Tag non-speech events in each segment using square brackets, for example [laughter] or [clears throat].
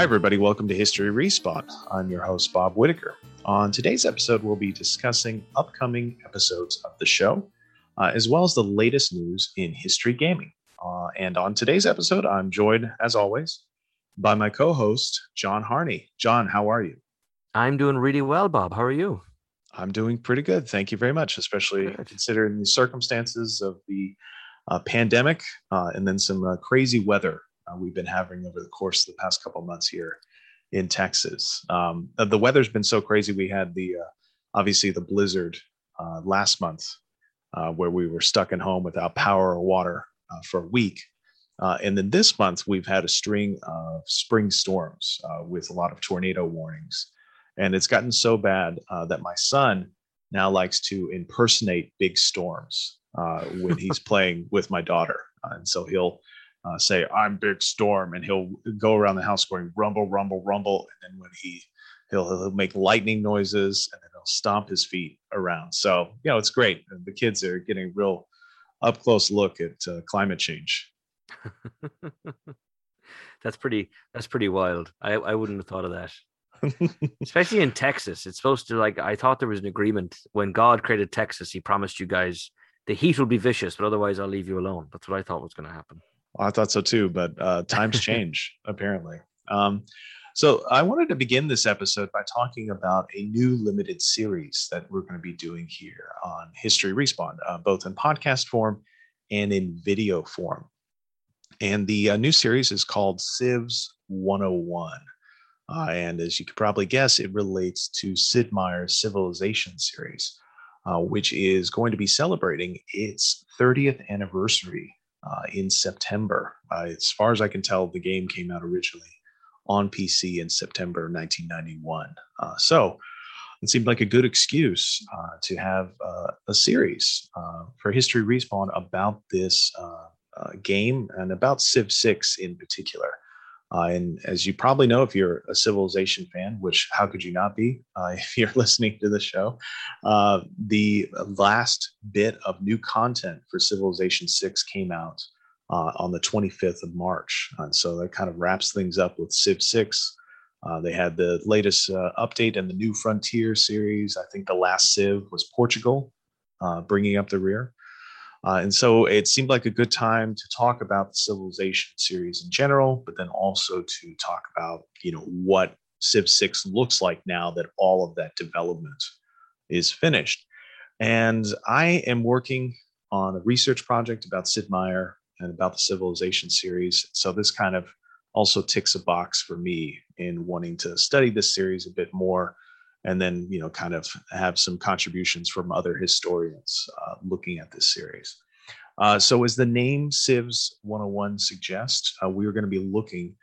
Hi, everybody. Welcome to History Respawned. I'm your host, Bob Whitaker. On today's episode, we'll be discussing upcoming episodes of the show, uh, as well as the latest news in history gaming. Uh, and on today's episode, I'm joined, as always, by my co host, John Harney. John, how are you? I'm doing really well, Bob. How are you? I'm doing pretty good. Thank you very much, especially good. considering the circumstances of the uh, pandemic uh, and then some uh, crazy weather uh, we've been having over the course of the past couple months here in Texas. Um, the weather's been so crazy. We had the uh, obviously the blizzard uh, last month, uh, where we were stuck in home without power or water uh, for a week. Uh, and then this month we've had a string of spring storms with a lot of tornado warnings, and it's gotten so bad that my son now likes to impersonate big storms when he's [laughs] playing with my daughter, and so he'll uh, say i'm big storm and he'll go around the house going rumble rumble rumble and then when he he'll, he'll make lightning noises and then he'll stomp his feet around. So you know it's great. The kids are getting real up close look at uh, climate change. [laughs] That's pretty that's pretty wild. I i wouldn't have thought of that. [laughs] Especially in texas it's supposed to like i thought there was an agreement. When god created texas he promised you guys the heat will be vicious but otherwise i'll leave you alone. That's what i thought was going to happen well, I thought so too, but uh, times [laughs] change apparently. Um, so I wanted to begin this episode by talking about a new limited series that we're going to be doing here on History Respawned, uh, both in podcast form and in video form. And the uh, new series is called Civs 101. Uh, and as you could probably guess, it relates to Sid Meier's Civilization series, uh, which is going to be celebrating its 30th anniversary uh, in September. Uh, as far as I can tell, the game came out originally on PC in September 1991. Uh, so it seemed like a good excuse uh, to have uh, a series uh, for History Respawned about this game and about Civ 6 in particular. Uh, and as you probably know, if you're a Civilization fan, which how could you not be uh, [laughs] if you're listening to the show, uh, the last bit of new content for Civilization 6 came out uh, on the 25th of March. And so that kind of wraps things up with Civ 6. Uh, they had the latest uh, update in the New Frontier series. I think the last Civ was Portugal, bringing up the rear. Uh, and so it seemed like a good time to talk about the Civilization series in general, but then also to talk about, you know, what Civ 6 looks like now that all of that development is finished. And I am working on a research project about Sid Meier and about the Civilization series. So this kind of also ticks a box for me in wanting to study this series a bit more and then you know kind of have some contributions from other historians uh, looking at this series. Uh, so as the name civs 101 suggests uh, we are going to be looking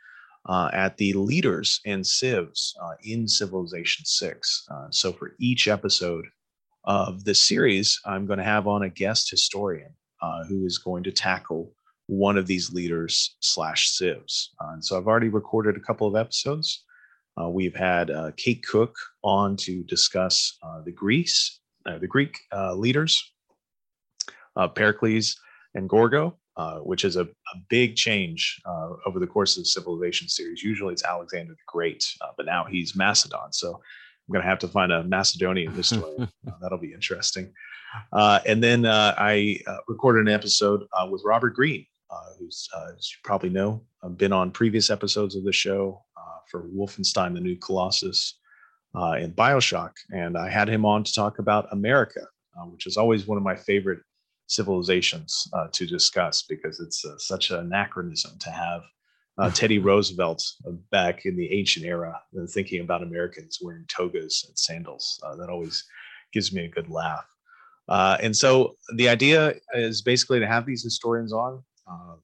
uh, at the leaders and civs uh, in civilization 6 uh, so for each episode of this series i'm going to have on a guest historian who is going to tackle one of these leaders slash civs. And so i've already recorded a couple of episodes uh, we've had uh, Kate Cook on to discuss uh, the Greece, uh, the Greek uh, leaders, uh, Pericles and Gorgo, which is a, a big change over the course of the Civilization series. Usually it's Alexander the Great, but now he's Macedon. So I'm going to have to find a Macedonian historian. [laughs] that'll be interesting. and then I recorded an episode with Robert Greene, who's, as you probably know, been on previous episodes of the show for Wolfenstein: The New Colossus uh, and Bioshock, and I had him on to talk about America, uh, which is always one of my favorite civilizations uh, to discuss because it's uh, such an anachronism to have uh, [laughs] Teddy Roosevelt uh, back in the ancient era and thinking about Americans wearing togas and sandals. that always gives me a good laugh. and so the idea is basically to have these historians on,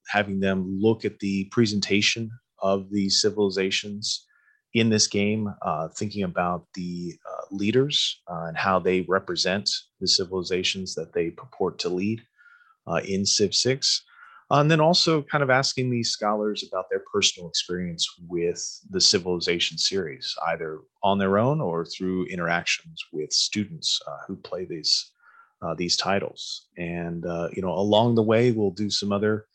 having them look at the presentation of these civilizations in this game, uh, thinking about the uh, leaders uh, and how they represent the civilizations that they purport to lead uh, in Civ 6. Uh, and then also kind of asking these scholars about their personal experience with the Civilization series, either on their own or through interactions with students uh, who play these these titles. And you know, along the way, we'll do some other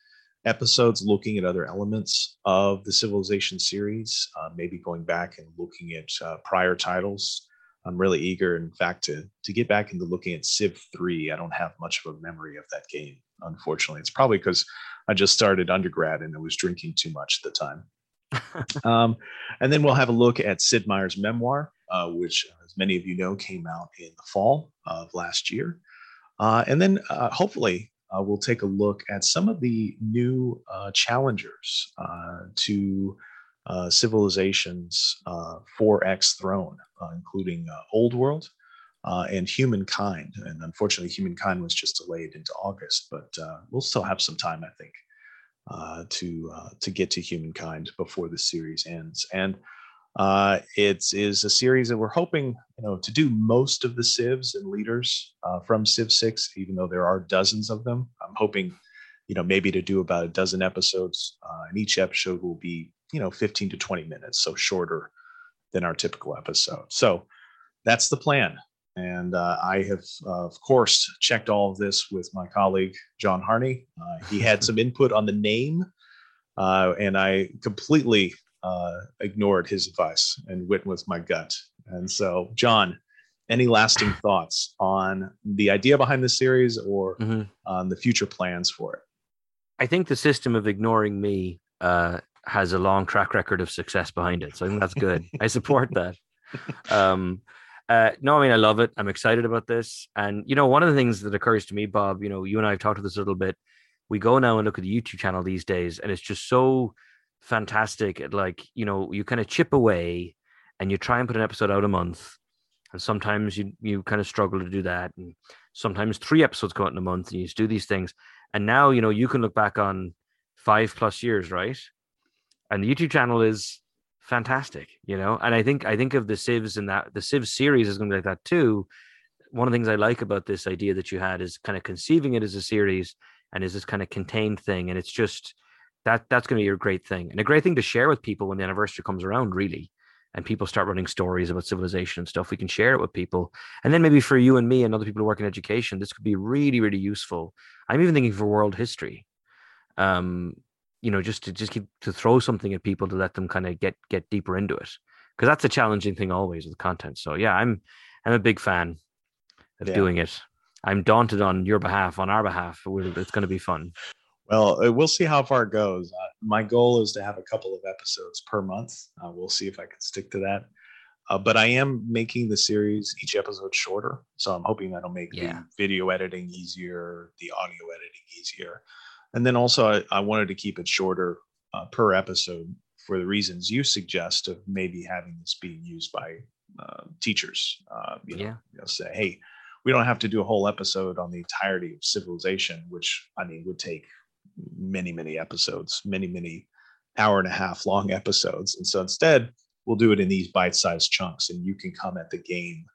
episodes looking at other elements of the Civilization series, uh, maybe going back and looking at uh, prior titles. I'm really eager, in fact, to to get back into looking at Civ 3. I don't have much of a memory of that game, unfortunately. It's probably because I just started undergrad and I was drinking too much at the time. [laughs] um, and then we'll have a look at Sid Meier's memoir, uh, which, as many of you know, came out in the fall of last year. Uh, and then uh, hopefully uh, we'll take a look at some of the new uh, challengers uh, to civilization's 4X throne, including Old World and Humankind. And unfortunately, Humankind was just delayed into August, but we'll still have some time, I think, uh, to uh, to get to humankind before the series ends. And uh, it is a series that we're hoping you know to do most of the civs and leaders uh, from Civ Six, even though there are dozens of them. I'm hoping you know maybe to do about a dozen episodes, uh, and each episode will be you know 15 to 20 minutes, so shorter than our typical episode. So that's the plan. And uh, I have, uh, of course, checked all of this with my colleague, John Harney. Uh, he had [laughs] some input on the name, uh, and I completely uh, ignored his advice and went with my gut. And so, John, any lasting [sighs] thoughts on the idea behind the series or mm-hmm. on the future plans for it? I think the system of ignoring me uh, has a long track record of success behind it. So I think that's good. I support that. [laughs] Um, uh, no, I mean I love it. I'm excited about this, and you know, one of the things that occurs to me, Bob, you know, you and I have talked about this a little bit. We go now and look at the YouTube channel these days, and it's just so fantastic. At like, you know, you kind of chip away, and you try and put an episode out a month, and sometimes you you kind of struggle to do that, and sometimes three episodes come out in a month, and you just do these things. And now, you know, you can look back on five plus years, right? And the YouTube channel is fantastic, you know. And I think I think of the Civs and that the Civ series is going to be like that too. One of the things I like about this idea that you had is kind of conceiving it as a series and is this kind of contained thing, and it's just that that's going to be your great thing and a great thing to share with people when the anniversary comes around, really. And people start running stories about civilization and stuff. We can share it with people, and then maybe for you and me and other people who work in education, this could be really, really useful. I'm even thinking for world history. Um, you know just to just keep to throw something at people to let them kind of get get deeper into it because that's a challenging thing always with content so yeah i'm i'm a big fan of yeah. doing it i'm daunted on your behalf on our behalf it's going to be fun well uh, we'll see how far it goes uh, my goal is to have a couple of episodes per month uh, we'll see if i can stick to that uh, but i am making the series each episode shorter so i'm hoping that'll make yeah. the video editing easier the audio editing easier and then also, I, I wanted to keep it shorter uh, per episode for the reasons you suggest of maybe having this being used by uh, teachers. Uh, you know, yeah. You know, say, hey, we don't have to do a whole episode on the entirety of civilization, which I mean would take many, many episodes, many, many hour and a half long [laughs] episodes. And so instead, we'll do it in these bite-sized chunks, and you can come at the game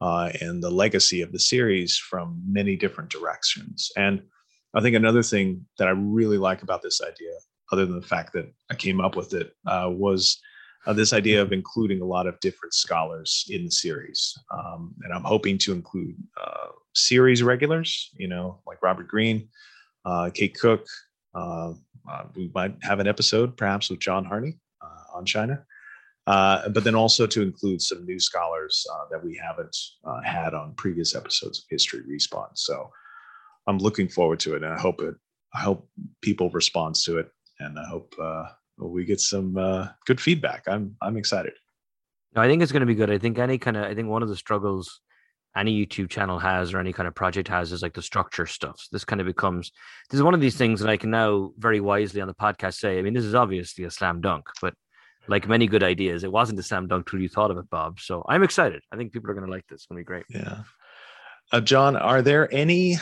uh, and the legacy of the series from many different directions. And I think another thing that I really like about this idea, other than the fact that I came up with it, uh, was uh, this idea of including a lot of different scholars in the series. Um, and I'm hoping to include uh, series regulars, you know, like Robert Greene, Kate Cook. Uh, uh, we might have an episode perhaps with John Harney on China. but then also to include some new scholars that we haven't had on previous episodes of History Respawned. So I'm looking forward to it, and I hope it. I hope people respond to it, and I hope uh, we get some uh, good feedback. I'm I'm excited. No, I think it's going to be good. I think any kind of I think one of the struggles any YouTube channel has or any kind of project has is like the structure stuff. This kind of becomes this is one of these things that I can now very wisely on the podcast say. I mean, this is obviously a slam dunk, but like many good ideas, it wasn't a slam dunk till you thought of it, Bob. So I'm excited. I think people are going to like this. It's going to be great. Yeah. Uh, John, are there any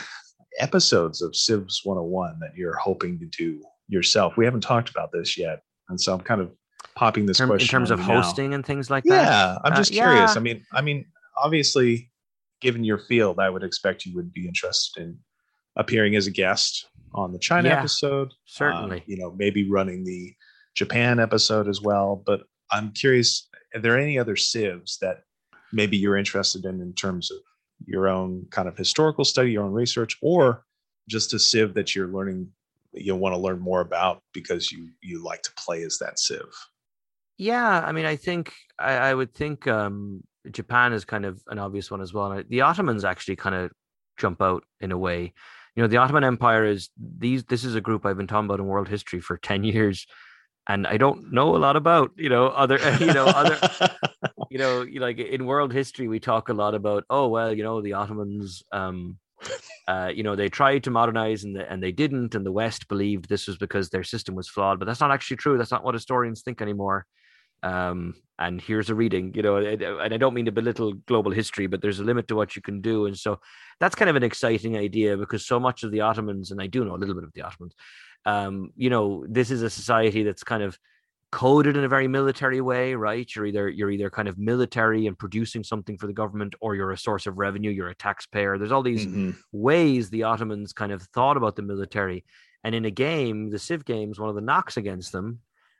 episodes of Civs 101 that you're hoping to do yourself? We haven't talked about this yet. And so I'm kind of popping this Term, question in terms of hosting now. and things like yeah, that. Yeah, I'm uh, just uh, curious. Yeah. I mean, I mean, obviously, given your field, I would expect you would be interested in appearing as a guest on the China yeah, episode. Certainly. Um, you know, maybe running the Japan episode as well. But I'm curious, are there any other civs that maybe you're interested in in terms of your own kind of historical study, your own research, or just a Civ that you're learning you want to learn more about because you you like to play as that Civ? yeah i mean i think i, I would think um, japan is kind of an obvious one as well the ottomans actually kind of jump out in a way you know the ottoman empire is these this is a group i've been talking about in world history for 10 years and i don't know a lot about you know other [laughs] you know other you know [laughs] like in world history we talk a lot about oh well you know the ottomans um uh, you know, they tried to modernize and, the, and they didn't, and the West believed this was because their system was flawed. But that's not actually true. That's not what historians think anymore. Um, and here's a reading, you know, and I don't mean to belittle global history, but there's a limit to what you can do. And so that's kind of an exciting idea because so much of the Ottomans, and I do know a little bit of the Ottomans, um, you know, this is a society that's kind of coded in a very military way, right? You're either you're either kind of military and producing something for the government, or you're a source of revenue. You're a taxpayer. There's all these mm-hmm. ways the Ottomans kind of thought about the military. And in a game, the Civ games, one of the knocks against them,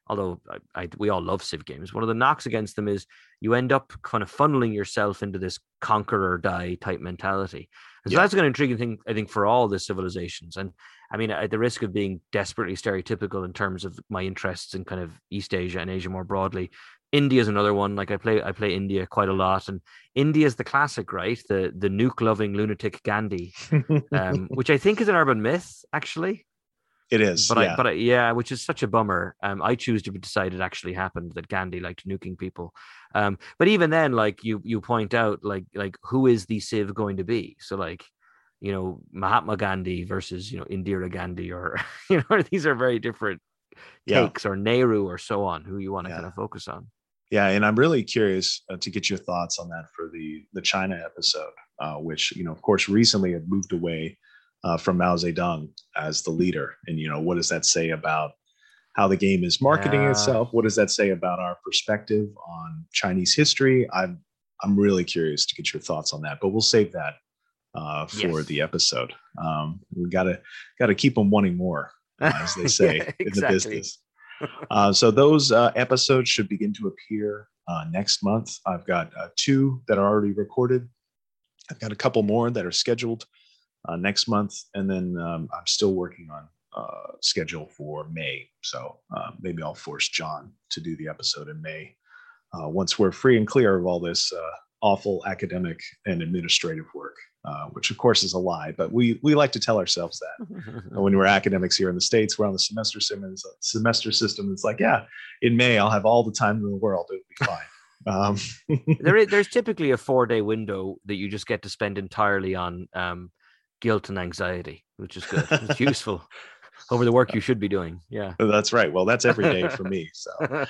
although I, I, we all love Civ games, one of the knocks against them is you end up kind of funneling yourself into this conquer or die type mentality. And so yeah. that's an intriguing thing, I think, for all the civilizations. And I mean, at the risk of being desperately stereotypical in terms of my interests in kind of East Asia and Asia more broadly, India is another one. Like I play, I play India quite a lot, and India is the classic, right? The the nuke loving lunatic Gandhi, [laughs] um, which I think is an urban myth, actually. It is, but yeah. I, but I, yeah, which is such a bummer. Um, I choose to decide it actually happened that Gandhi liked nuking people. Um, but even then, like you you point out, like like who is the Civ going to be? So like you know Mahatma Gandhi versus you know Indira Gandhi or [laughs] you know these are very different takes yeah. or Nehru or so on who you want to yeah. kind of focus on. Yeah, and I'm really curious uh, to get your thoughts on that for the the China episode, uh, which you know of course recently had moved away uh, from Mao Zedong as the leader, and you know what does that say about how the game is marketing yeah. itself? What does that say about our perspective on Chinese history? I'm I'm really curious to get your thoughts on that, but we'll save that uh, for yes. the episode. Um, we gotta gotta keep them wanting more, uh, [laughs] as they say yeah, exactly. in the business. Uh, so those uh, episodes should begin to appear uh, next month. I've got uh, two that are already recorded. I've got a couple more that are scheduled next month, and then um, I'm still working on schedule for May. So maybe I'll force John to do the episode in May once we're free and clear of all this awful academic and administrative work. Uh, which of course is a lie, but we we like to tell ourselves that [laughs] when we're academics here in the states, we're on the semester semester system. It's like, yeah, in May I'll have all the time in the world; it'll be fine. [laughs] Um, [laughs] there is, there's typically a four day window that you just get to spend entirely on um, guilt and anxiety, which is good. It's [laughs] useful over the work you should be doing. Yeah, that's right. Well, that's every day for [laughs] me. So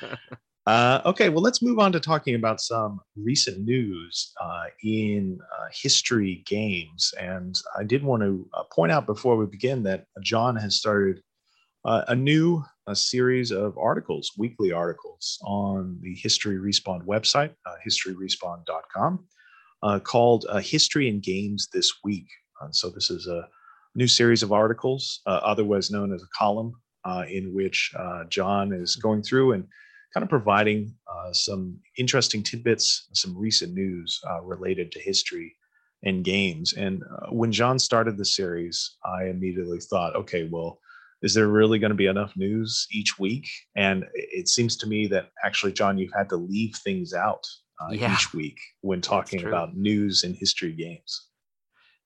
uh, okay, well, let's move on to talking about some recent news uh, in uh, history games. And I did want to uh, point out before we begin that John has started uh, a new a series of articles, weekly articles on the History Respawned website, uh, historyrespawn.com, called History and Games This Week. And so this is a new series of articles, otherwise known as a column, in which John is going through and kind of providing uh, some interesting tidbits, some recent news uh, related to history and games. And uh, when John started the series, I immediately thought, okay, well, is there really going to be enough news each week? And it seems to me that actually, John, you've had to leave things out uh, yeah. each week when talking about news and history games.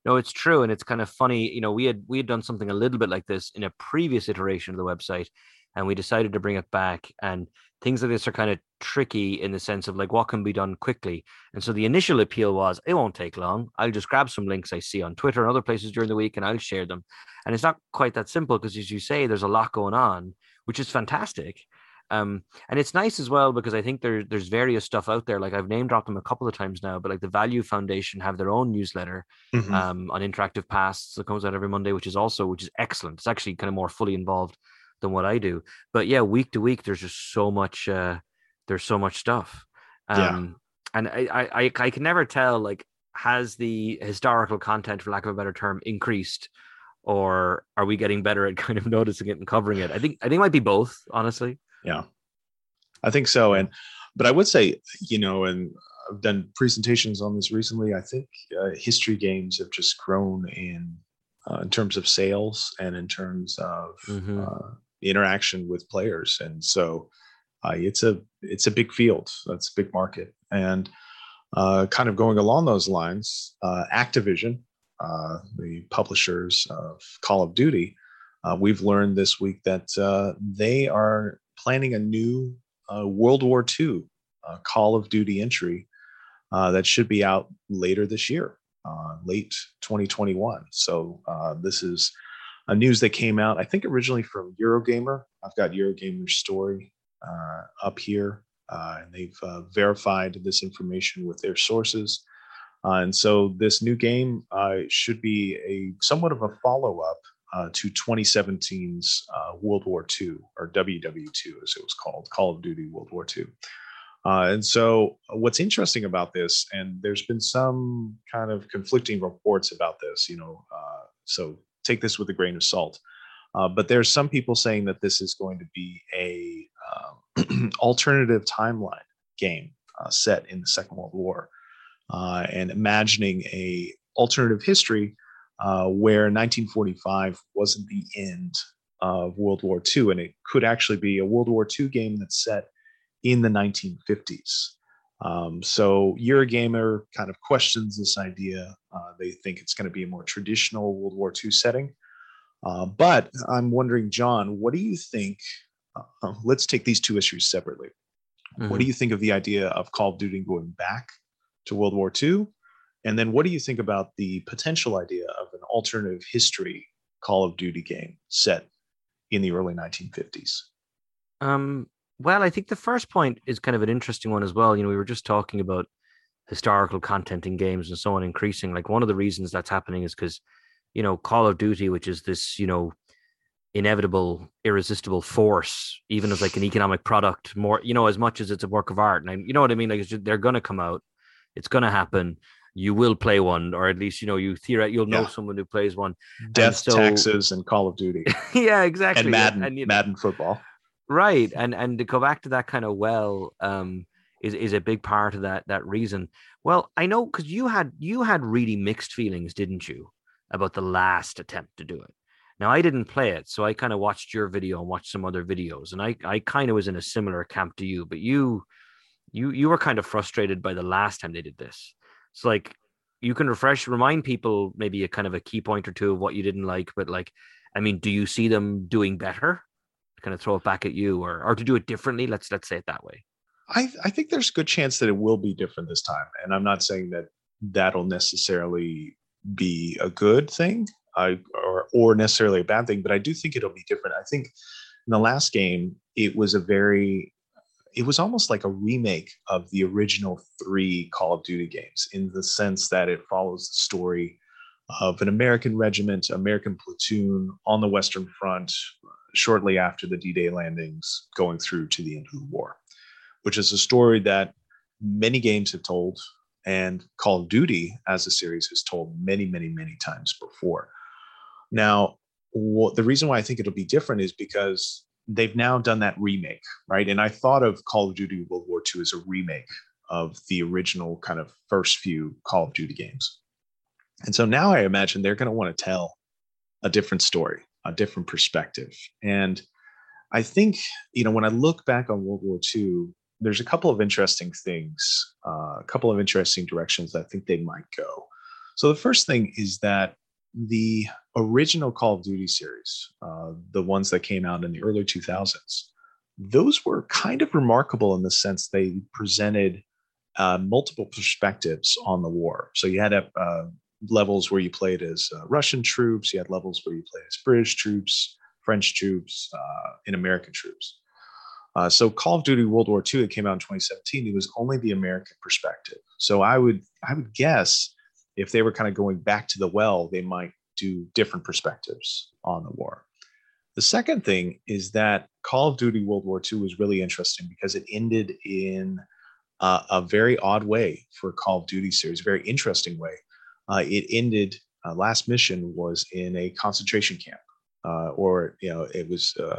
No, it's true, and it's kind of funny. You know, we had we had done something a little bit like this in a previous iteration of the website, and we decided to bring it back. And things like this are kind of tricky in the sense of like what can be done quickly. And so the initial appeal was it won't take long. I'll just grab some links I see on Twitter and other places during the week and I'll share them. And it's not quite that simple because as you say, there's a lot going on, which is fantastic. Um, and it's nice as well because I think there, there's various stuff out there. Like I've name dropped them a couple of times now, but like the Value Foundation have their own newsletter mm-hmm. um, on interactive pasts that comes out every Monday, which is also which is excellent. It's actually kind of more fully involved than what I do. But yeah, week to week, there's just so much. Uh, there's so much stuff. Um, yeah. And I, I, I can never tell like has the historical content, for lack of a better term, increased, or are we getting better at [laughs] kind of noticing it and covering it? I think I think it might be both, honestly. Yeah, I think so. And but I would say, you know, and I've done presentations on this recently. I think uh, history games have just grown in uh, in terms of sales and in terms of Mhm. uh, interaction with players. And so uh, it's a it's a big field. That's a big market. And uh, kind of going along those lines, uh, Activision, uh, the publishers of Call of Duty, uh, we've learned this week that uh, they are planning a new uh, World War II uh, Call of Duty entry uh, that should be out later this year, uh, late 2021. So uh, this is a news that came out, I think, originally from Eurogamer. I've got Eurogamer's story up here, and they've verified this information with their sources. And so this new game should be a somewhat of a follow up uh, to 2017's uh, World War II, or WW2 as it was called, Call of Duty World War II. Uh, and so, what's interesting about this, and there's been some kind of conflicting reports about this, you know, uh, so take this with a grain of salt. Uh, but there's some people saying that this is going to be a um, [clears throat] alternative timeline game uh, set in the Second World War, uh, and imagining a alternative history uh, where 1945 wasn't the end of World War II, and it could actually be a World War II game that's set in the 1950s. Um, so Eurogamer kind of questions this idea. Uh, they think it's going to be a more traditional World War II setting. Uh, but I'm wondering, John, what do you think? Uh, let's take these two issues separately. What do you think of the idea of Call of Duty going back to World War II? And then what do you think about the potential idea of an alternative history Call of Duty game set in the early 1950s? Um, well, I think the first point is kind of an interesting one as well. You know, we were just talking about historical content in games and so on increasing. Like one of the reasons that's happening is because, you know, Call of Duty, which is this, you know, inevitable, irresistible force, even as like an economic product, more, you know, as much as it's a work of art. And you know what I mean? Like just, they're going to come out. It's going to happen. You will play one, or at least you know you theoret you'll know Yeah. someone who plays one. Death, so- taxes, and Call of Duty, [laughs] yeah, exactly. and Madden, And, you know, Madden football. right and and to go back to that kind of well um is is a big part of that that reason well i know because you had you had really mixed feelings didn't you about the last attempt to do it now i didn't play it so i kind of watched your video and watched some other videos and i i kind of was in a similar camp to you but you you you were kind of frustrated by the last time they did this it's like you can refresh remind people maybe a kind of a key point or two of what you didn't like but like i mean do you see them doing better kind of throw it back at you or or to do it differently let's let's say it that way I, I think there's a good chance that it will be different this time. And I'm not saying that that'll necessarily be a good thing I, or, or necessarily a bad thing, but I do think it'll be different. I think in the last game, it was a very, it was almost like a remake of the original three Call of Duty games in the sense that it follows the story of an American regiment, American platoon on the Western Front shortly after the D Day landings, going through to the end of the war which is a story that many games have told and Call of Duty as a series has told many, many, many times before. Now, the reason why I think it'll be different is because they've now done that remake, right? And I thought of Call of Duty World War II as a remake of the original kind of first few Call of Duty games. And so now I imagine they're going to want to tell a different story, a different perspective. And I think, you know, when I look back on World War II, there's a couple of interesting things, uh, a couple of interesting directions I think they might go. So the first thing is that the original Call of Duty series, uh, the ones that came out in the early 2000s, those were kind of remarkable in the sense they presented uh, multiple perspectives on the war. So you had uh, levels where you played as uh, Russian troops, you had levels where you played as British troops, French troops, uh, and American troops. Uh, so Call of Duty World War II, it came out in 2017. It was only the American perspective. So I would I would guess if they were kind of going back to the well, they might do different perspectives on the war. The second thing is that Call of Duty World War II was really interesting because it ended in uh, a very odd way for Call of Duty series, a very interesting way. Uh, it ended. Uh, last mission was in a concentration camp, uh, or you know, it was uh,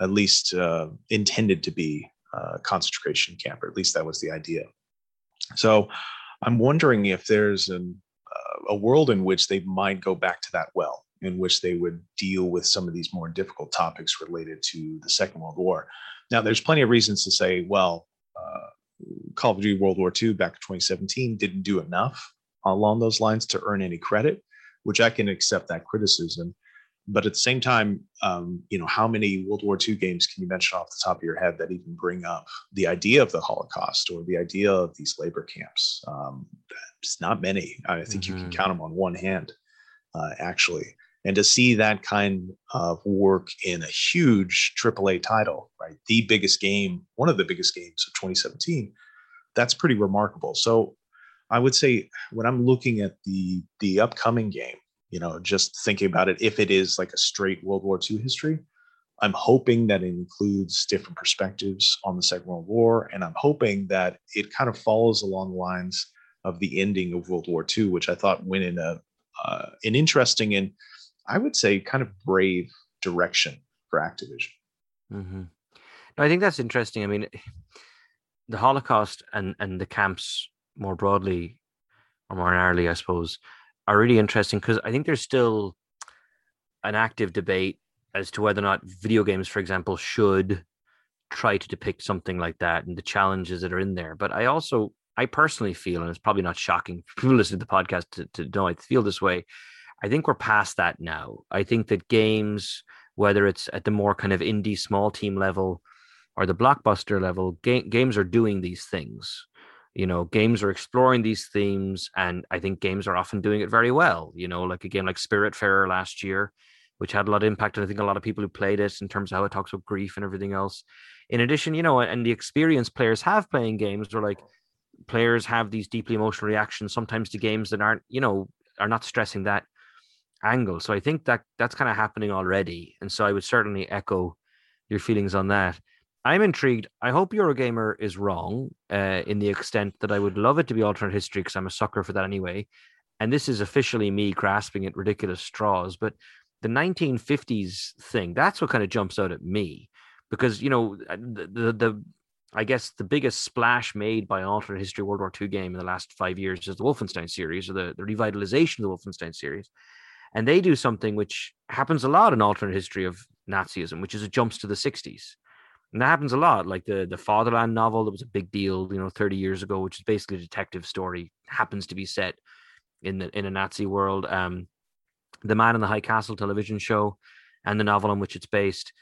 at least uh, intended to be a concentration camp, or at least that was the idea. So I'm wondering if there's an, a world in which they might go back to that well, in which they would deal with some of these more difficult topics related to the Second World War. Now, there's plenty of reasons to say, well, uh, Call of Duty World War II back in 2017 didn't do enough along those lines to earn any credit, which I can accept that criticism. But at the same time, um, you know, how many World War II games can you mention off the top of your head that even bring up the idea of the Holocaust or the idea of these labor camps? Um, it's not many. I think mm-hmm. you can mm-hmm. count them on one hand, uh, actually. And to see that kind of work in a huge AAA title, right? The biggest game, one of the biggest games of 2017, that's pretty remarkable. So I would say when I'm looking at the the upcoming game, you know, just thinking about it, if it is like a straight World War II history, I'm hoping that it includes different perspectives on the Second World War, and I'm hoping that it kind of follows along the lines of the ending of World War II, which I thought went in a uh, an interesting and I would say kind of brave direction for Activision. Mm-hmm. No, I think that's interesting. I mean, the Holocaust and and the camps more broadly, or more narrowly, I suppose, are really interesting because I think there's still an active debate as to whether or not video games, for example, should try to depict something like that and the challenges that are in there. But I also, I personally feel, and it's probably not shocking for people listening to the podcast to, to know I feel this way. I think we're past that now. I think that games, whether it's at the more kind of indie small team level or the blockbuster level, ga- games are doing these things you know games are exploring these themes and i think games are often doing it very well you know like a game like spiritfarer last year which had a lot of impact and i think a lot of people who played it in terms of how it talks about grief and everything else. In addition you know and the experience players have playing games are like players have these deeply emotional reactions sometimes to games that aren't you know are not stressing that angle. So i think that that's kind of happening already and so i would certainly echo your feelings on that I'm intrigued. I hope Eurogamer is wrong uh, in the extent that I would love it to be alternate history because I'm a sucker for that anyway. And this is officially me grasping at ridiculous straws. But the 1950s thing, that's what kind of jumps out at me because, you know, uh, the, the, the I guess the biggest splash made by an alternate history World War II game in the last five years is the Wolfenstein series or the, the revitalization of the Wolfenstein series. And they do something which happens a lot in alternate history of Nazism, which is it jumps to the 60s and that happens a lot. Like the the Fatherland novel, that was a big deal, you know, 30 years ago, which is basically a detective story, happens to be set in the in a Nazi world. Um, the Man in the High Castle television show, and the novel on which it's based,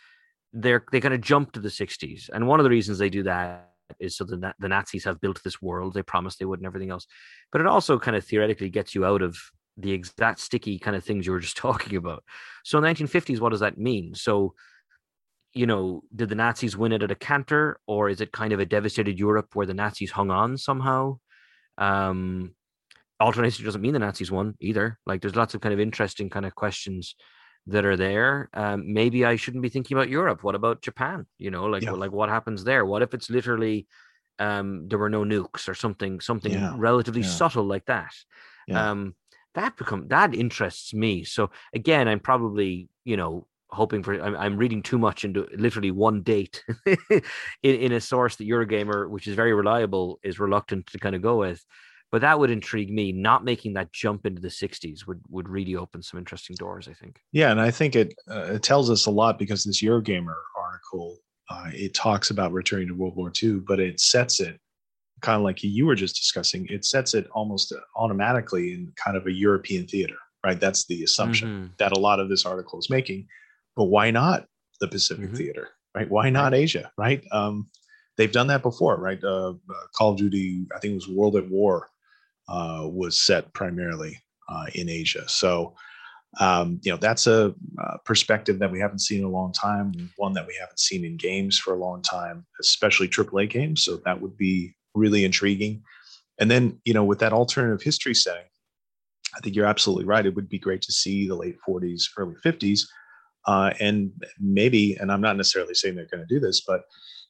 they're they kind of jump to the 60s, and one of the reasons they do that is so that the Nazis have built this world they promised they would and everything else. But it also kind of theoretically gets you out of the exact sticky kind of things you were just [laughs] talking about. So 1950s, what does that mean? So you know, did the Nazis win it at a canter, or is it kind of a devastated Europe where the Nazis hung on somehow? Um, alternate history doesn't mean the Nazis won either. Like, there's lots of kind of interesting kind of questions that are there. Um, maybe I shouldn't be thinking about Europe. What about Japan? You know, like, yeah. like what happens there? What if it's literally um, there were no nukes or something, something yeah. relatively yeah. subtle like that? Um, that become that interests me. So again, I'm probably you know hoping for I'm, I'm, reading too much into literally one date [laughs] in, in a source that Eurogamer, which is very reliable, is reluctant to kind of go with. But that would intrigue me. Not making that jump into the 60s would would really open some interesting doors. I think. Yeah, and I think it uh, it tells us a lot because this Eurogamer article uh, it talks about returning to World War II, but it sets it kind of like you were just discussing. It sets it almost automatically in kind of a European theater, right? That's the assumption mm-hmm. that a lot of this article is making but why not the Pacific mm-hmm. Theater, right? Why not Asia, right? Um, they've done that before, right? Uh, uh, Call of Duty, I think it was World at War, uh, was set primarily uh, in Asia. So, um, you know, that's a uh, perspective that we haven't seen in a long time, one that we haven't seen in games for a long time, especially AAA games. So that would be really intriguing. And then, you know, with that alternative history setting, I think you're absolutely right. It would be great to see the late 40s, early 50s uh, and maybe, and I'm not necessarily saying they're going to do this, but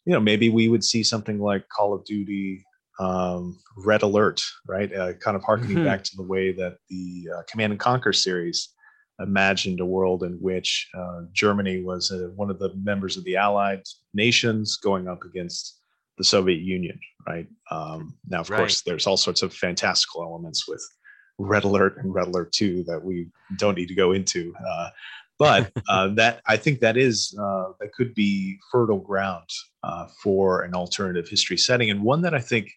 you know, maybe we would see something like Call of Duty um, Red Alert, right? Uh, kind of harkening mm-hmm. back to the way that the uh, Command and Conquer series imagined a world in which uh, Germany was uh, one of the members of the Allied nations going up against the Soviet Union, right? Um, now, of right. course, there's all sorts of fantastical elements with Red Alert and Red Alert 2 that we don't need to go into. Uh, but uh, that I think that is uh, that could be fertile ground uh, for an alternative history setting, and one that I think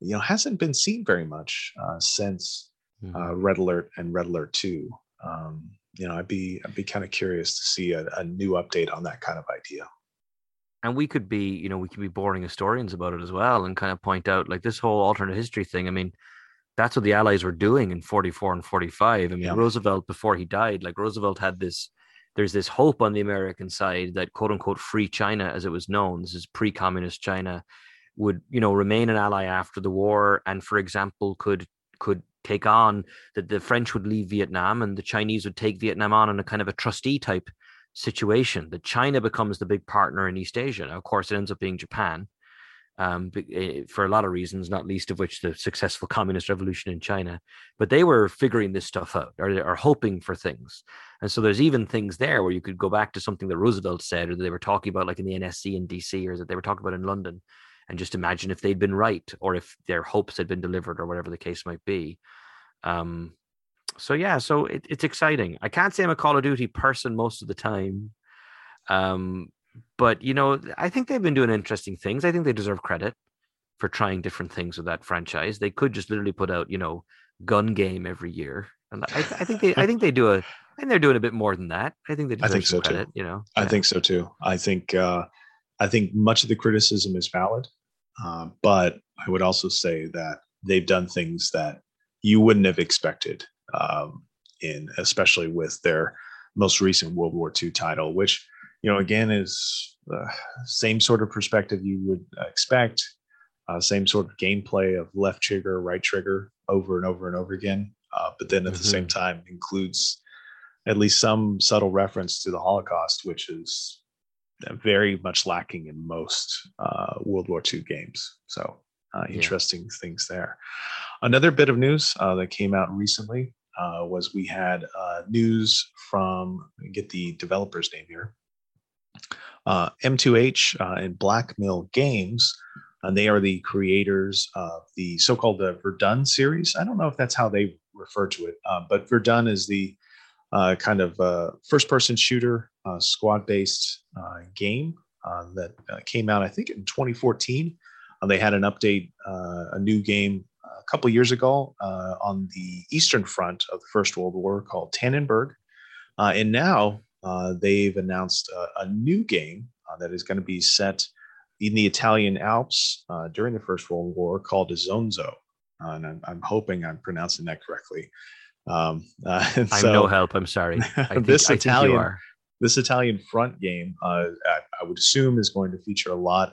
you know hasn't been seen very much uh, since mm-hmm. Red Alert and Red Alert Two. Um, you know, I'd be I'd be kind of curious to see a, a new update on that kind of idea and we could be you know we could be boring historians about it as well and kind of point out like this whole alternate history thing i mean that's what the allies were doing in 44 and 45 i mean yeah. roosevelt before he died like roosevelt had this there's this hope on the american side that quote unquote free china as it was known. This is pre-communist china would you know remain an ally after the war and for example could could take on that the french would leave vietnam and the chinese would take vietnam on in a kind of a trustee type situation that china becomes the big partner in east asia. Now, of course it ends up being japan um, eh, for a lot of reasons, not least of which the successful communist revolution in China. But they were figuring this stuff out or, or hoping for things. And so there's even things there where you could go back to something that Roosevelt said or that they were talking about, like in the NSC in DC or that they were talking about in London, and just imagine if they'd been right or if their hopes had been delivered or whatever the case might be. Um, so yeah, so it, it's exciting. I can't say I'm a Call of Duty person most of the time. Um, but you know, I think they've been doing interesting things. I think they deserve credit for trying different things with that franchise. They could just literally put out, you know, gun game every year, and I, I think they, I think they do a, and they're doing a bit more than that. I think they deserve I think so credit. Too. You know, I think so too. I think, uh, I think much of the criticism is valid, uh, but I would also say that they've done things that you wouldn't have expected um, in, especially with their most recent World War II title, which you know, again, is the same sort of perspective you would expect. Uh, same sort of gameplay of left trigger, right trigger over and over and over again. Uh, but then at mm-hmm. the same mm-hmm. time includes at least some subtle reference to the Holocaust, which is very much lacking in most uh, World War II games. So uh, interesting yeah. things there. Another bit of news uh, that came out recently uh, was we had news from get the developer's name here uh, M2H uh, and Black Mill Games, and they are the creators of the so-called the Verdun series. I don't know if that's how they refer to it, uh, but Verdun is the uh, kind of uh, first-person shooter uh, squad-based game that came out, I think, in 2014. they had an update, a new game a couple years ago on the Eastern Front of the First World War called Tannenberg. and now uh, they've announced a, a new game uh, that is going to be set in the Italian Alps uh, during the First World War called Isonzo. Uh, and I'm, I'm, hoping I'm pronouncing that correctly. Um, [laughs] uh, I'm no help. I'm sorry. [laughs] Think, this Italian, this Italian front game, I, I, would assume, is going to feature a lot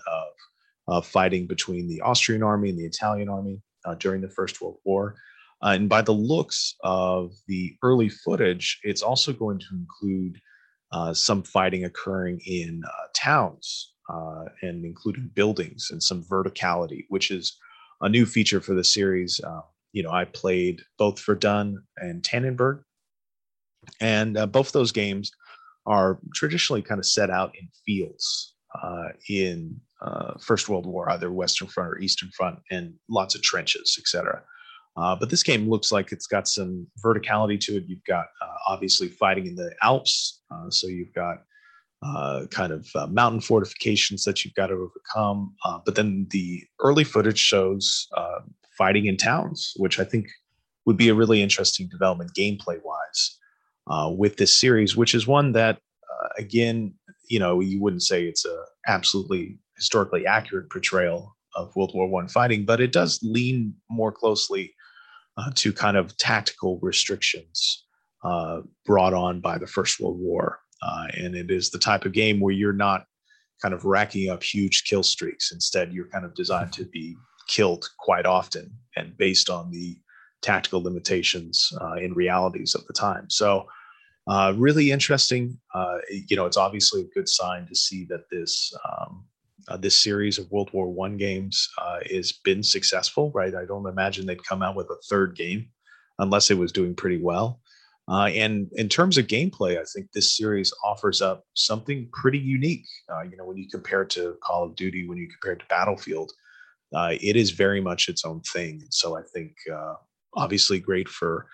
of fighting between the Austrian army and the Italian army during the First World War. Uh, and by the looks of the early footage, it's also going to include uh, some fighting occurring in uh, towns uh, and including buildings and some verticality, which is a new feature for the series. Uh, you know, I played both Verdun and Tannenberg, and uh, both those games are traditionally kind of set out in fields in First World War, either Western Front or Eastern Front, and lots of trenches, etc. Uh, but this game looks like it's got some verticality to it. You've got uh, obviously fighting in the Alps, uh, so you've got uh, kind of uh, mountain fortifications that you've got to overcome. Uh, but then the early footage shows fighting in towns, which I think would be a really interesting development gameplay wise with this series, which is one that, again, you know, you wouldn't say it's a absolutely historically accurate portrayal of World War One fighting, but it does lean more closely uh, to kind of tactical restrictions uh, brought on by the First World War. Uh, and it is the type of game where you're not kind of racking up huge kill streaks. Instead, you're kind of designed to be killed quite often and based on the tactical limitations uh, and realities of the time. So, uh, really interesting. Uh, you know, it's obviously a good sign to see that this um, uh, this series of World War One games uh, has been successful, right? I don't imagine they'd come out with a third game unless it was doing pretty well. Uh, and in terms of gameplay, I think this series offers up something pretty unique. Uh, you know, when you compare it to Call of Duty, when you compare it to Battlefield, uh, it is very much its own thing. So I think uh, obviously great for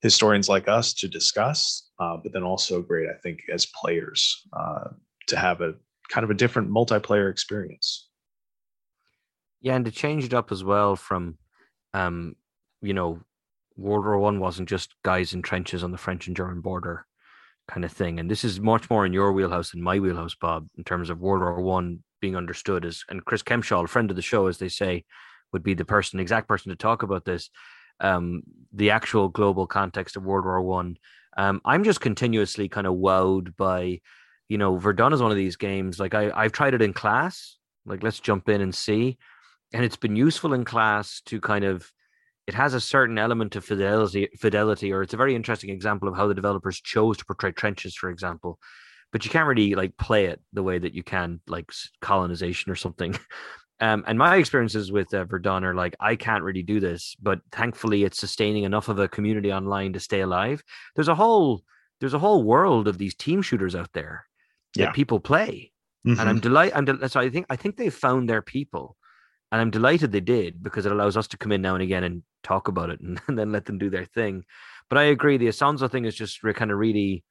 historians like us to discuss, but then also great, I think, as players to have a kind of a different multiplayer experience. Yeah, and to change it up as well from, um, you know, World War One wasn't just guys in trenches on the French and German border kind of thing, and this is much more in your wheelhouse than my wheelhouse, Bob, in terms of World War One being understood as. And Chris Kempshall, a friend of the show, as they say, would be the person, exact person to talk about this, um, the actual global context of World War One. Um, I'm just continuously kind of wowed by, you know, Verdun is one of these games. Like I, I've tried it in class. Like let's jump in and see, and it's been useful in class to kind of. It has a certain element of fidelity, fidelity, or it's a very interesting example of how the developers chose to portray trenches, for example. But you can't really like play it the way that you can like colonization or something. [laughs] Um, and my experiences with uh, Verdun are like, I can't really do this, but thankfully it's sustaining enough of a community online to stay alive. There's a whole there's a whole world of these team shooters out there that people play, mm-hmm. and I'm delighted. I'm del- so I think I think they've found their people, and I'm delighted they did because it allows us to come in now and again and talk about it and, [laughs] and then let them do their thing. But I agree, the Isonzo thing is just kind of really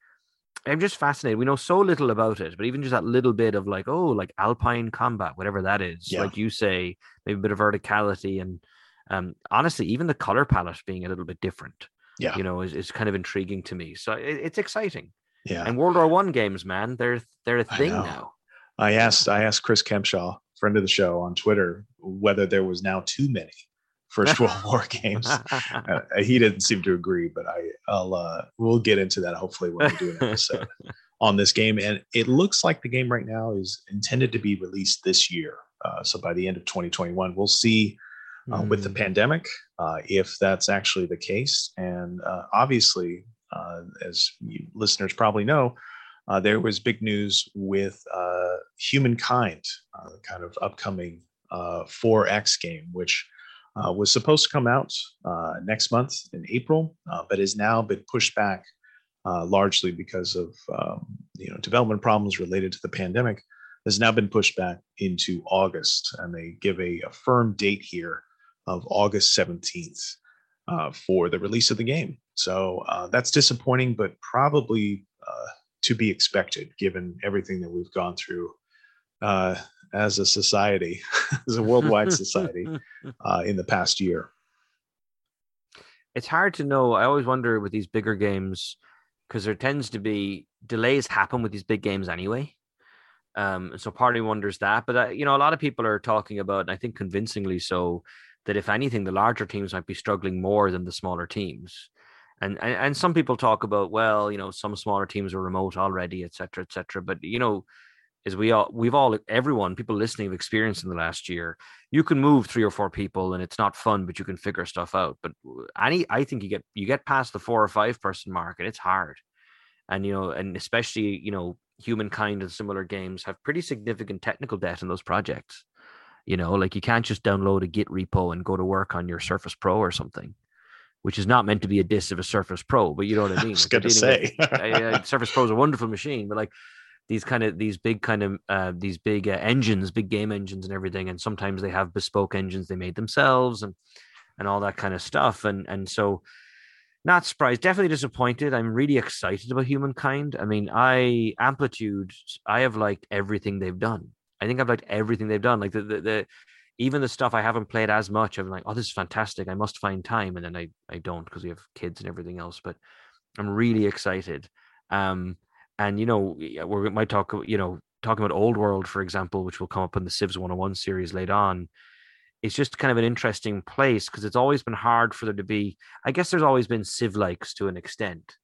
I'm just fascinated. We know so little about it, but even just that little bit of like, oh, like alpine combat, whatever that is, yeah. like you say, maybe a bit of verticality, and um, honestly, even the color palette being a little bit different, yeah, you know, is, is kind of intriguing to me. So it, it's exciting. Yeah, and World War One games, man, they're they're a thing I now. I asked I asked Chris Kempshall, friend of the show, on Twitter whether there was now too many First [laughs] World War games. Uh, he didn't seem to agree, but I, I'll uh, we'll get into that hopefully when we do an episode [laughs] on this game. And it looks like the game right now is intended to be released this year. Uh, so by the end of 2021, we'll see uh, mm. with the hmm. pandemic uh, if that's actually the case. And uh, obviously, as listeners probably know, there was big news with Humankind, kind of upcoming 4X game, which uh, was supposed to come out uh, next month in April, uh, but has now been pushed back uh, largely because of um, you know development problems related to the pandemic. Has now been pushed back into August, and they give a, a firm date here of August 17th uh, for the release of the game. So uh, that's disappointing, but probably to be expected given everything that we've gone through uh, as a society, [laughs] as a worldwide society, [laughs] uh, in the past year. It's hard to know. I always wonder with these bigger games because there tends to be delays happen with these big games anyway. Um, and so part of me wonders that. But uh, you know, a lot of people are talking about, and I think convincingly so, that if anything, the larger teams might be struggling more than the smaller teams. And, and and some people talk about, well, you know, some smaller teams are remote already, et cetera, et cetera. But you know, is we all we've all everyone people listening have experienced in the last year you can move three or four people and it's not fun but you can figure stuff out. But any i think you get you get past the four or five person mark and it's hard. And you know and especially you know humankind and similar games have pretty significant technical debt in those projects. You know like you can't just download a git repo and go to work on your surface pro or something which is not meant to be a diss of a surface pro but you know what i [laughs] mean I was like, gonna say [laughs] with, uh, surface pro is a wonderful machine but like these kind of these big kind of uh, these big uh, engines, big game engines and everything. And sometimes they have bespoke engines they made themselves and and all that kind of stuff. And and so not surprised, definitely disappointed. I'm really excited about humankind. I mean, I amplitude, I have liked everything they've done. I think I've liked everything they've done. Like the the, the even the stuff I haven't played as much, I'm like, oh, this is fantastic. I must find time. And then I I don't because we have kids and everything else. But I'm really excited. Um, and you know, we might talk, you know, talking about Old World, for example, which will come up in the Civs 101 series later on. It's just kind of an interesting place because it's always been hard for there to be. I guess there's always been Civ likes to an extent,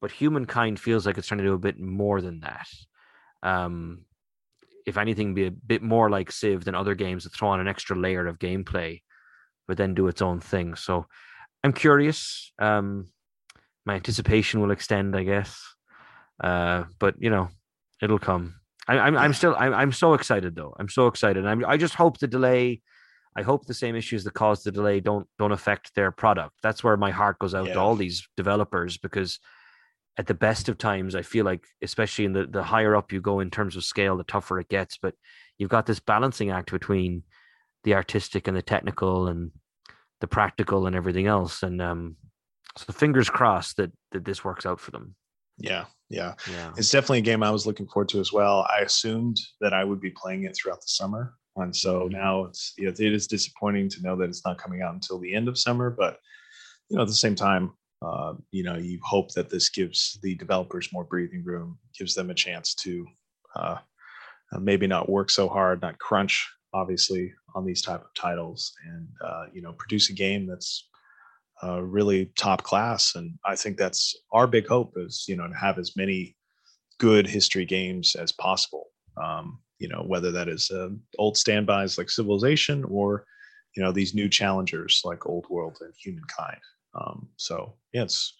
but humankind feels like it's trying to do a bit more than that. Um, if anything, be a bit more like Civ than other games that throw on an extra layer of gameplay, but then do its own thing. So I'm curious. Um, my anticipation will extend, I guess. Uh, but you know, it'll come. I, am I'm, I'm still I'm, I'm so excited though. I'm so excited. I'm, I just hope the delay. I hope the same issues that caused the delay don't don't affect their product. That's where my heart goes out yeah. to all these developers because at the best of times, I feel like, especially in the the higher up you go in terms of scale, the tougher it gets. But you've got this balancing act between the artistic and the technical, and the practical and everything else. And um, so fingers crossed that that this works out for them. Yeah, yeah, Yeah. it's definitely a game I was looking forward to as well. I assumed that I would be playing it throughout the summer, and so Mhm. now it's yeah, it is disappointing to know that it's not coming out until the end of summer. But you know, at the same time, uh, you know, you hope that this gives the developers more breathing room, gives them a chance to uh, uh, maybe not work so hard, not crunch, obviously, on these type of titles, and uh, you know, produce a game that's uh, really top class. And I think that's our big hope is you know to have as many good history games as possible. Um, you know, whether that is uh, old standbys like Civilization or you know these new challengers like Old World and Humankind. Um, so yeah, it's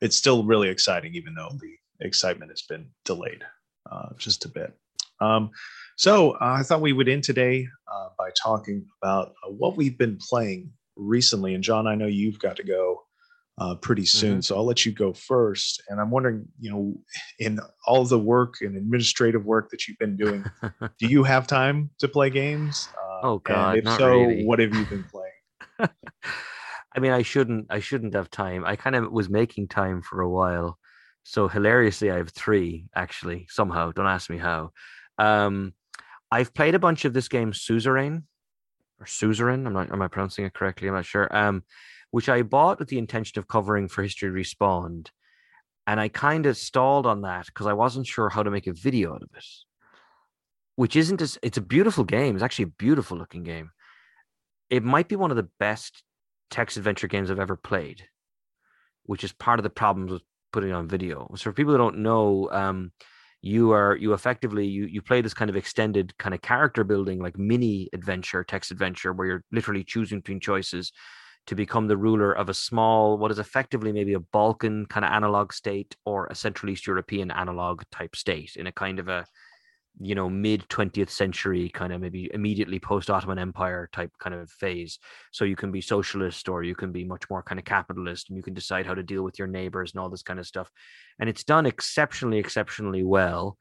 it's still really exciting, even though the excitement has been delayed uh, just a bit. Um, so uh, I thought we would end today uh, by talking about uh, what we've been playing recently. And John, I know you've got to go uh, pretty soon, so I'll let you go first. And I'm wondering, you know, in all the work and administrative work that you've been doing, [laughs] do you have time to play games? Uh, Oh, God, if not so, really. what have you been playing? [laughs] I mean, I shouldn't. I shouldn't have time. I kind of was making time for a while. So hilariously, I have three actually. Somehow, don't ask me how. Um, I've played a bunch of this game, Suzerain or Suzerain. I'm not. Am I pronouncing it correctly? I'm not sure. Um, which I bought with the intention of covering for History Respawned, and I kind of stalled on that because I wasn't sure how to make a video out of it. Which isn't as. It's a beautiful game. It's actually a beautiful looking game. It might be one of the best text adventure games I've ever played, which is part of the problems with putting on video. So for people who don't know, um, you are you effectively you you play this kind of extended kind of character building like mini adventure, text adventure, where you're literally choosing between choices to become the ruler of a small, what is effectively maybe a Balkan kind of analog state or a Central East European analog type state in a kind of a you know mid 20th century kind of maybe immediately post ottoman empire type kind of phase. So you can be socialist or you can be much more kind of capitalist and you can decide how to deal with your neighbors and all this kind of stuff. And it's done exceptionally exceptionally well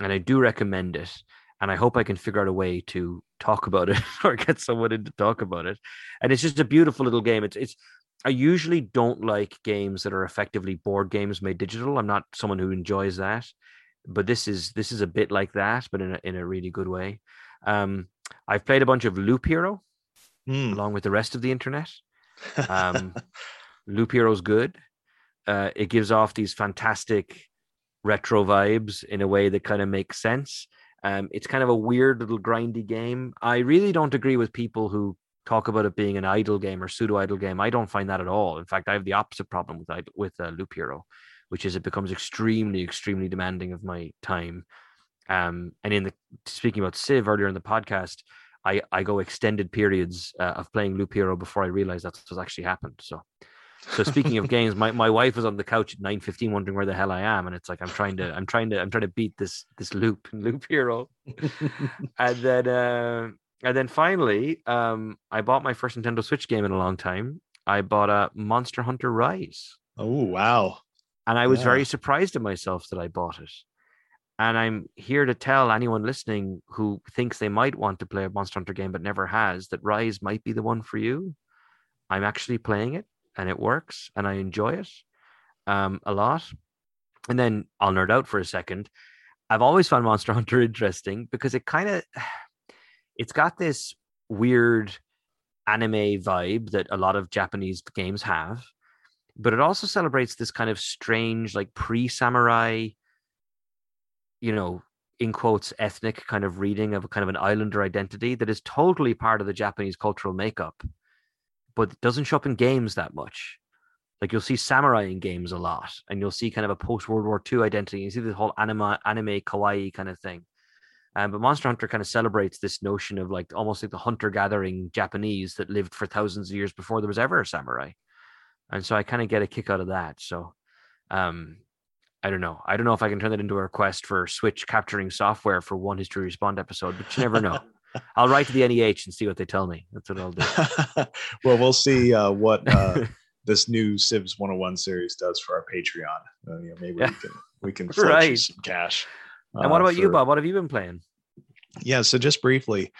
and i do recommend it and i hope i can figure out a way to talk about it [laughs] or get someone in to talk about it. And it's just a beautiful little game. It's it's i usually don't like games that are effectively board games made digital. I'm not someone who enjoys that but this is this is a bit like that but in a, in a really good way um i've played a bunch of loop hero Hmm. along with the rest of the internet um, [laughs] Loop Hero's good. Uh, it gives off these fantastic retro vibes in a way that kind of makes sense. Um, it's kind of a weird little grindy game. I really don't agree with people who talk about it being an idle game or pseudo idle game. I don't find that at all. In fact, I have the opposite problem with with uh, Loop Hero, which is it becomes extremely, extremely demanding of my time. Um, and in the speaking about Civ earlier in the podcast, I I go extended periods uh, of playing Loop Hero before I realize that's what's actually happened. So, so speaking of [laughs] games, my, my wife was on the couch at nine fifteen wondering where the hell I am, and it's like I'm trying to I'm trying to I'm trying to beat this this loop in [laughs] Loop Hero, and then uh, and then finally, um, I bought my first Nintendo Switch game in a long time. I bought a Monster Hunter Rise, oh wow. And I was Yeah. very surprised at myself that I bought it. And I'm here to tell anyone listening who thinks they might want to play a Monster Hunter game but never has that Rise might be the one for you. I'm actually playing it and it works and I enjoy it um, a lot. And then I'll nerd out for a second. I've always found Monster [laughs] Hunter interesting because it kind of [sighs] it's got this weird anime vibe that a lot of Japanese games have, but it also celebrates this kind of strange, like pre-samurai, you know, in quotes, ethnic kind of reading of a kind of an islander identity that is totally part of the Japanese cultural makeup, but doesn't show up in games that much. Like you'll see samurai in games a lot, and you'll see kind of a post World War II identity. You see the whole anime, anime kawaii kind of thing. Um, but Monster Hunter kind of celebrates this notion of like almost like the hunter gathering Japanese that lived for thousands of years before there was ever a samurai. And so I kind of get a kick out of that. So um, I don't know. I don't know if I can turn that into a request for Switch capturing software for one History Respawned episode, but you never know. [laughs] I'll write to the NEH and see what they tell me. That's what I'll do. [laughs] well, we'll see uh, what uh, [laughs] this new Civs 101 series does for our Patreon. Uh, you know, maybe Yeah. we can we can Right. some cash. and what uh, about you, Bob? What have you been playing? Yeah, so just briefly,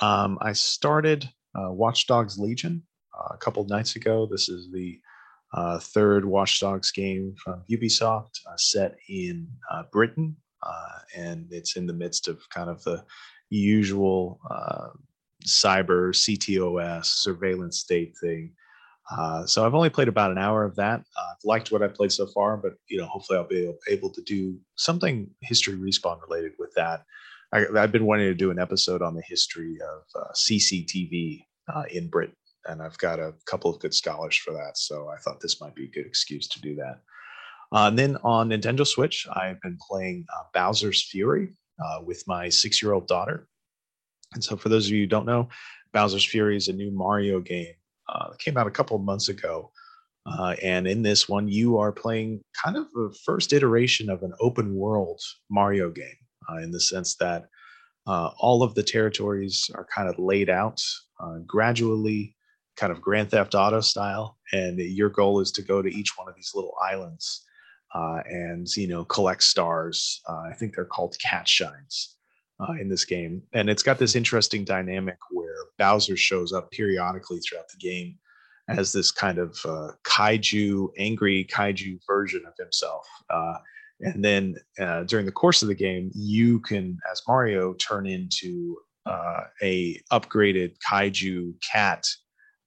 um, I started uh, Watch Dogs Legion. uh, a couple nights ago. This is the uh, third Watch Dogs game from Ubisoft, uh, set in uh, Britain, uh, and it's in the midst of kind of the usual uh, cyber CTOS surveillance state thing. Uh, so I've only played about an hour of that. I've liked what I've played so far, but you know, hopefully I'll be able to do something history respawn related with that. I, have been wanting to do an episode on the history of CCTV in Britain and I've got a couple of good scholars for that. So I thought this might be a good excuse to do that. Uh, and then on Nintendo Switch, I've been playing uh, Bowser's Fury uh, with my six year old daughter. And so, for those of you who don't know, Bowser's Fury is a new Mario game uh, that came out a couple of months ago. Uh, and in this one, you are playing kind of the first iteration of an open world Mario game uh, in the sense that all of the territories are kind of laid out gradually kind of Grand Theft Auto style, and your goal is to go to each one of these little islands uh, and you know collect stars. Uh, I think they're called cat shines uh, in this game, and it's got this interesting dynamic where Bowser shows up periodically throughout the game as this kind of uh, kaiju, angry kaiju version of himself. Uh, and then uh, during the course of the game, you can, as Mario, turn into a upgraded kaiju cat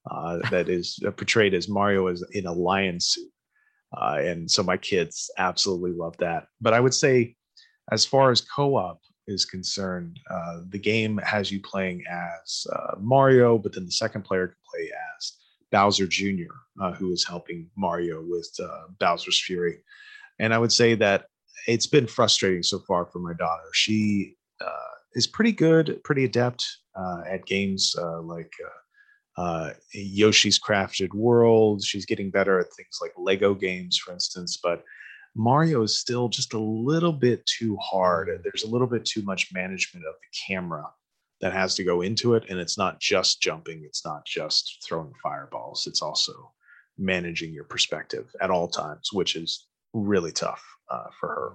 uh, that is uh, portrayed as Mario as in a lion suit. Uh, and so my kids absolutely love that. But I would say, as far as co-op is concerned, uh, the game has you playing as uh, Mario, but then the second player can play as Bowser Jr., who is helping Mario with Bowser's Fury. And I would say that it's been frustrating so far for my daughter. She is pretty good, pretty adept at games like uh, Yoshi's Crafted World. She's getting better at things like Lego games, for instance. But Mario is still just a little bit too hard. There's a little bit too much management of the camera that has to go into it. And it's not just jumping, it's not just throwing fireballs, it's also managing your perspective at all times, which is really tough uh, for her.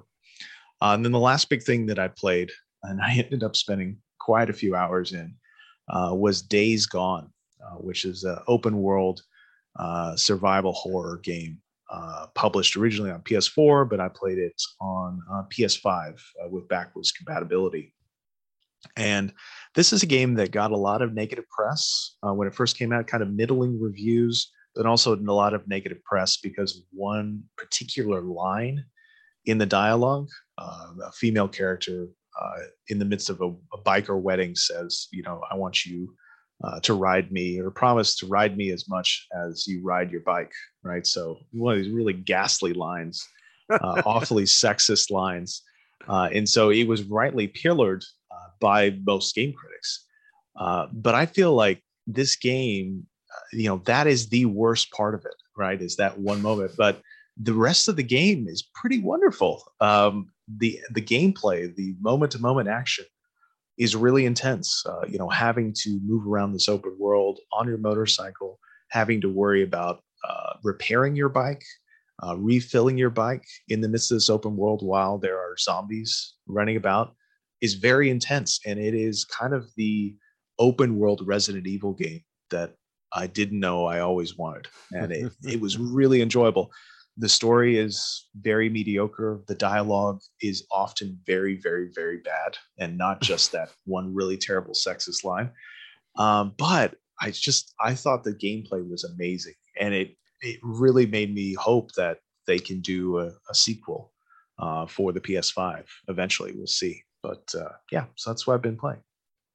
Uh, and then the last big thing that I played, and I [laughs] ended up spending quite a few hours in, uh, was Days Gone. Uh, which is an open world uh, survival horror game uh, published originally on PS4, but I played it on PS5 with backwards compatibility. And this is a game that got a lot of negative press when it first came out, kind of middling reviews, but also a lot of negative press because one particular line in the dialogue. Uh, a female character uh, in the midst of a, a, biker wedding says, "You know, I want you uh, to ride me or promise to ride me as much as you ride your bike, right? So one of these really ghastly lines, uh, [laughs] awfully sexist lines, uh, and so it was rightly pillared uh, by most game critics. Uh, but I feel like this game, uh, you know, that is the worst part of it, right? Is that one moment, but the rest of the game is pretty wonderful. Um, the the gameplay, the moment to moment action is really intense. Uh, you know, having to move around this open world on your motorcycle, having to worry about uh, repairing your bike, uh, refilling your bike in the midst of this open world while there are zombies running about is very intense. And it is kind of the open world Resident Evil game that I didn't know I always wanted. And it, it was [laughs] really enjoyable the story is very mediocre. The dialogue is often very, very, very bad, and not [laughs] just that one really terrible sexist line. Um, but I just I thought the gameplay was amazing, and it it really made me hope that they can do a, a sequel uh, for the PS5 eventually. We'll see, but uh, yeah, so that's what I've been playing.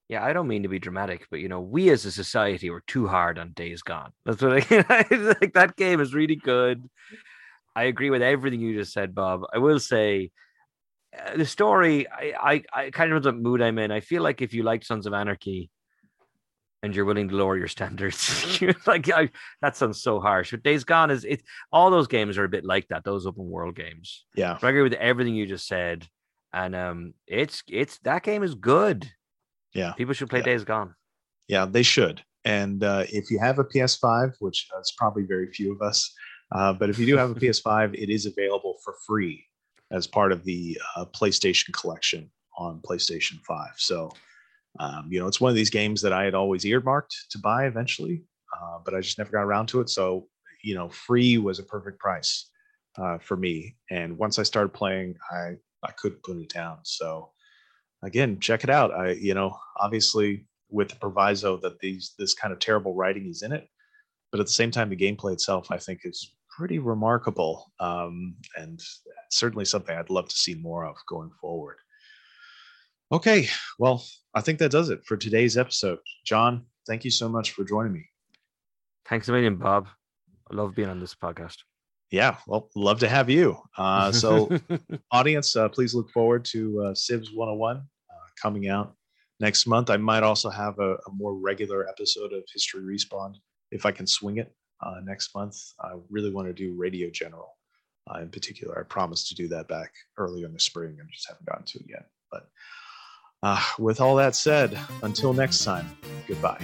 Yeah, I don't mean to be dramatic, but you know, we as a society were too hard on Days Gone. That's what I [laughs] like. That game is really good. I agree with everything you just said, Bob. I will say uh, the story, I, I, I kind of know what mood I'm in. I feel like if you like Sons of Anarchy and you're willing to lower your standards, [laughs] like I, that sounds so harsh. But Days Gone is it. All those games are a bit like that. Those open world games. Yeah, so I agree with everything you just said, and um, it's it's that game is good. Yeah, people should play yeah. Days Gone. Yeah, they should. And uh, if you have a PS5, which is probably very few of us, uh, but if you do have a [laughs] PS5, it is available for free as part of the uh, PlayStation collection on PlayStation 5. So, um, you know, it's one of these games that I had always earmarked to buy eventually. uh, but I just never got around to it. So you know, free was a perfect price uh, for me. And once I started playing, I I couldn't put it down. So again, check it out. I you know, obviously with the proviso that these this kind of terrible writing is in it, but at the same time, the gameplay itself I think is pretty remarkable um, and certainly something I'd love to see more of going forward. Okay, well, I think that does it for today's episode. John, thank you so much for joining me. Thanks a million, Bob. I love being on this podcast. Yeah, well, love to have you. Uh, so, [laughs] audience, uh, please look forward to uh, Civs 101 uh, coming out next month. I might also have a, a, more regular episode of History Respawned if I can swing it uh, next month. I really want to do Radio General uh, in particular. I promised to do that back earlier in the spring and just haven't gotten to it yet. But uh, with all that said, until next time, goodbye.